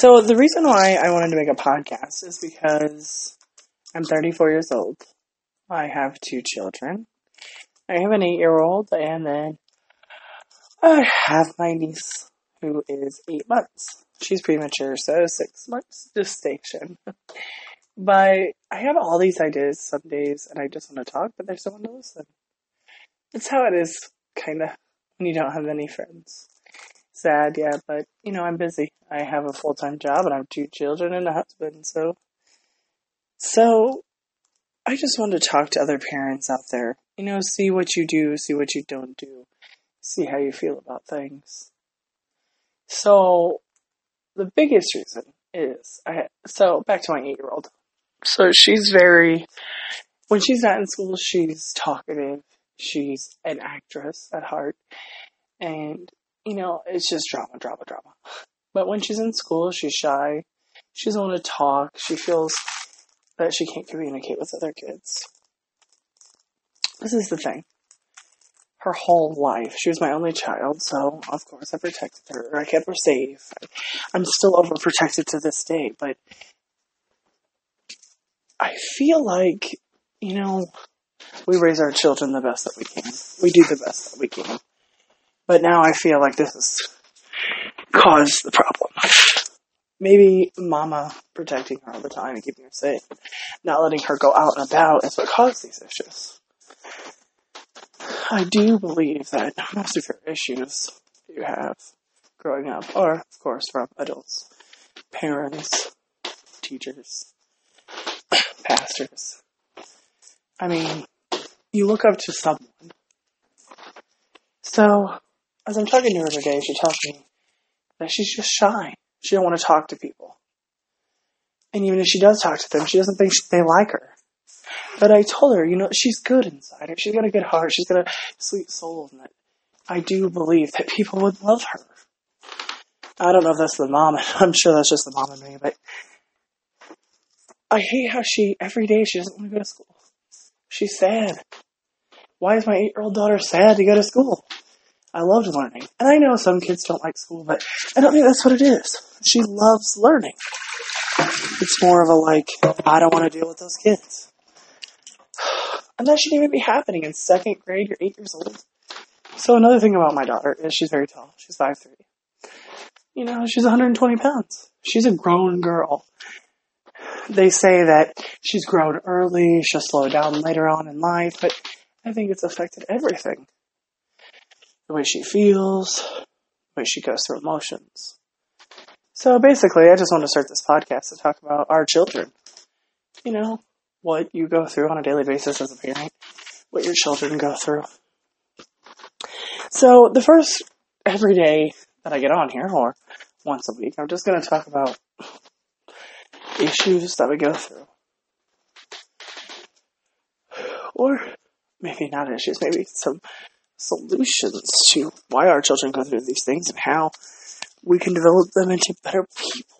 So the reason why I wanted to make a podcast is because I'm 34 years old. I have two children. I have an eight year old and then I have my niece who is eight months. She's premature, so six months gestation. but I have all these ideas some days and I just want to talk, but there's someone to listen. That's how it is, kind of, when you don't have any friends. Sad, yeah, but you know, I'm busy. I have a full time job and I have two children and a husband, so. So, I just want to talk to other parents out there. You know, see what you do, see what you don't do, see how you feel about things. So, the biggest reason is I so back to my eight year old. So she's very when she's not in school, she's talkative. She's an actress at heart, and you know it's just drama, drama, drama. But when she's in school, she's shy. She doesn't want to talk. She feels that she can't communicate with other kids. This is the thing. Her whole life, she was my only child, so of course I protected her. I kept her safe. I'm still overprotected to this day, but I feel like, you know, we raise our children the best that we can. We do the best that we can. But now I feel like this has caused the problem. Maybe mama protecting her all the time and keeping her safe, not letting her go out and about is what caused these issues. I do believe that most of your issues you have growing up are, of course, from adults, parents, teachers, pastors. I mean, you look up to someone. So, as I'm talking to her today, she tells me that she's just shy. She don't want to talk to people. And even if she does talk to them, she doesn't think they like her. But I told her, you know, she's good inside. She's got a good heart. She's got a sweet soul, and that I do believe that people would love her. I don't know if that's the mom. I'm sure that's just the mom in me, but I hate how she every day she doesn't want to go to school. She's sad. Why is my eight-year-old daughter sad to go to school? I loved learning, and I know some kids don't like school, but I don't think that's what it is. She loves learning. It's more of a like, I don't want to deal with those kids. And that shouldn't even be happening in second grade. You're eight years old. So another thing about my daughter is she's very tall. She's five three. You know, she's 120 pounds. She's a grown girl. They say that she's grown early, she'll slow down later on in life, but I think it's affected everything. The way she feels, the way she goes through emotions. So basically, I just want to start this podcast to talk about our children. You know, what you go through on a daily basis as a parent, what your children go through. So the first every day that I get on here, or once a week, I'm just going to talk about issues that we go through. Or maybe not issues, maybe some solutions to why our children go through these things and how we can develop them into better people.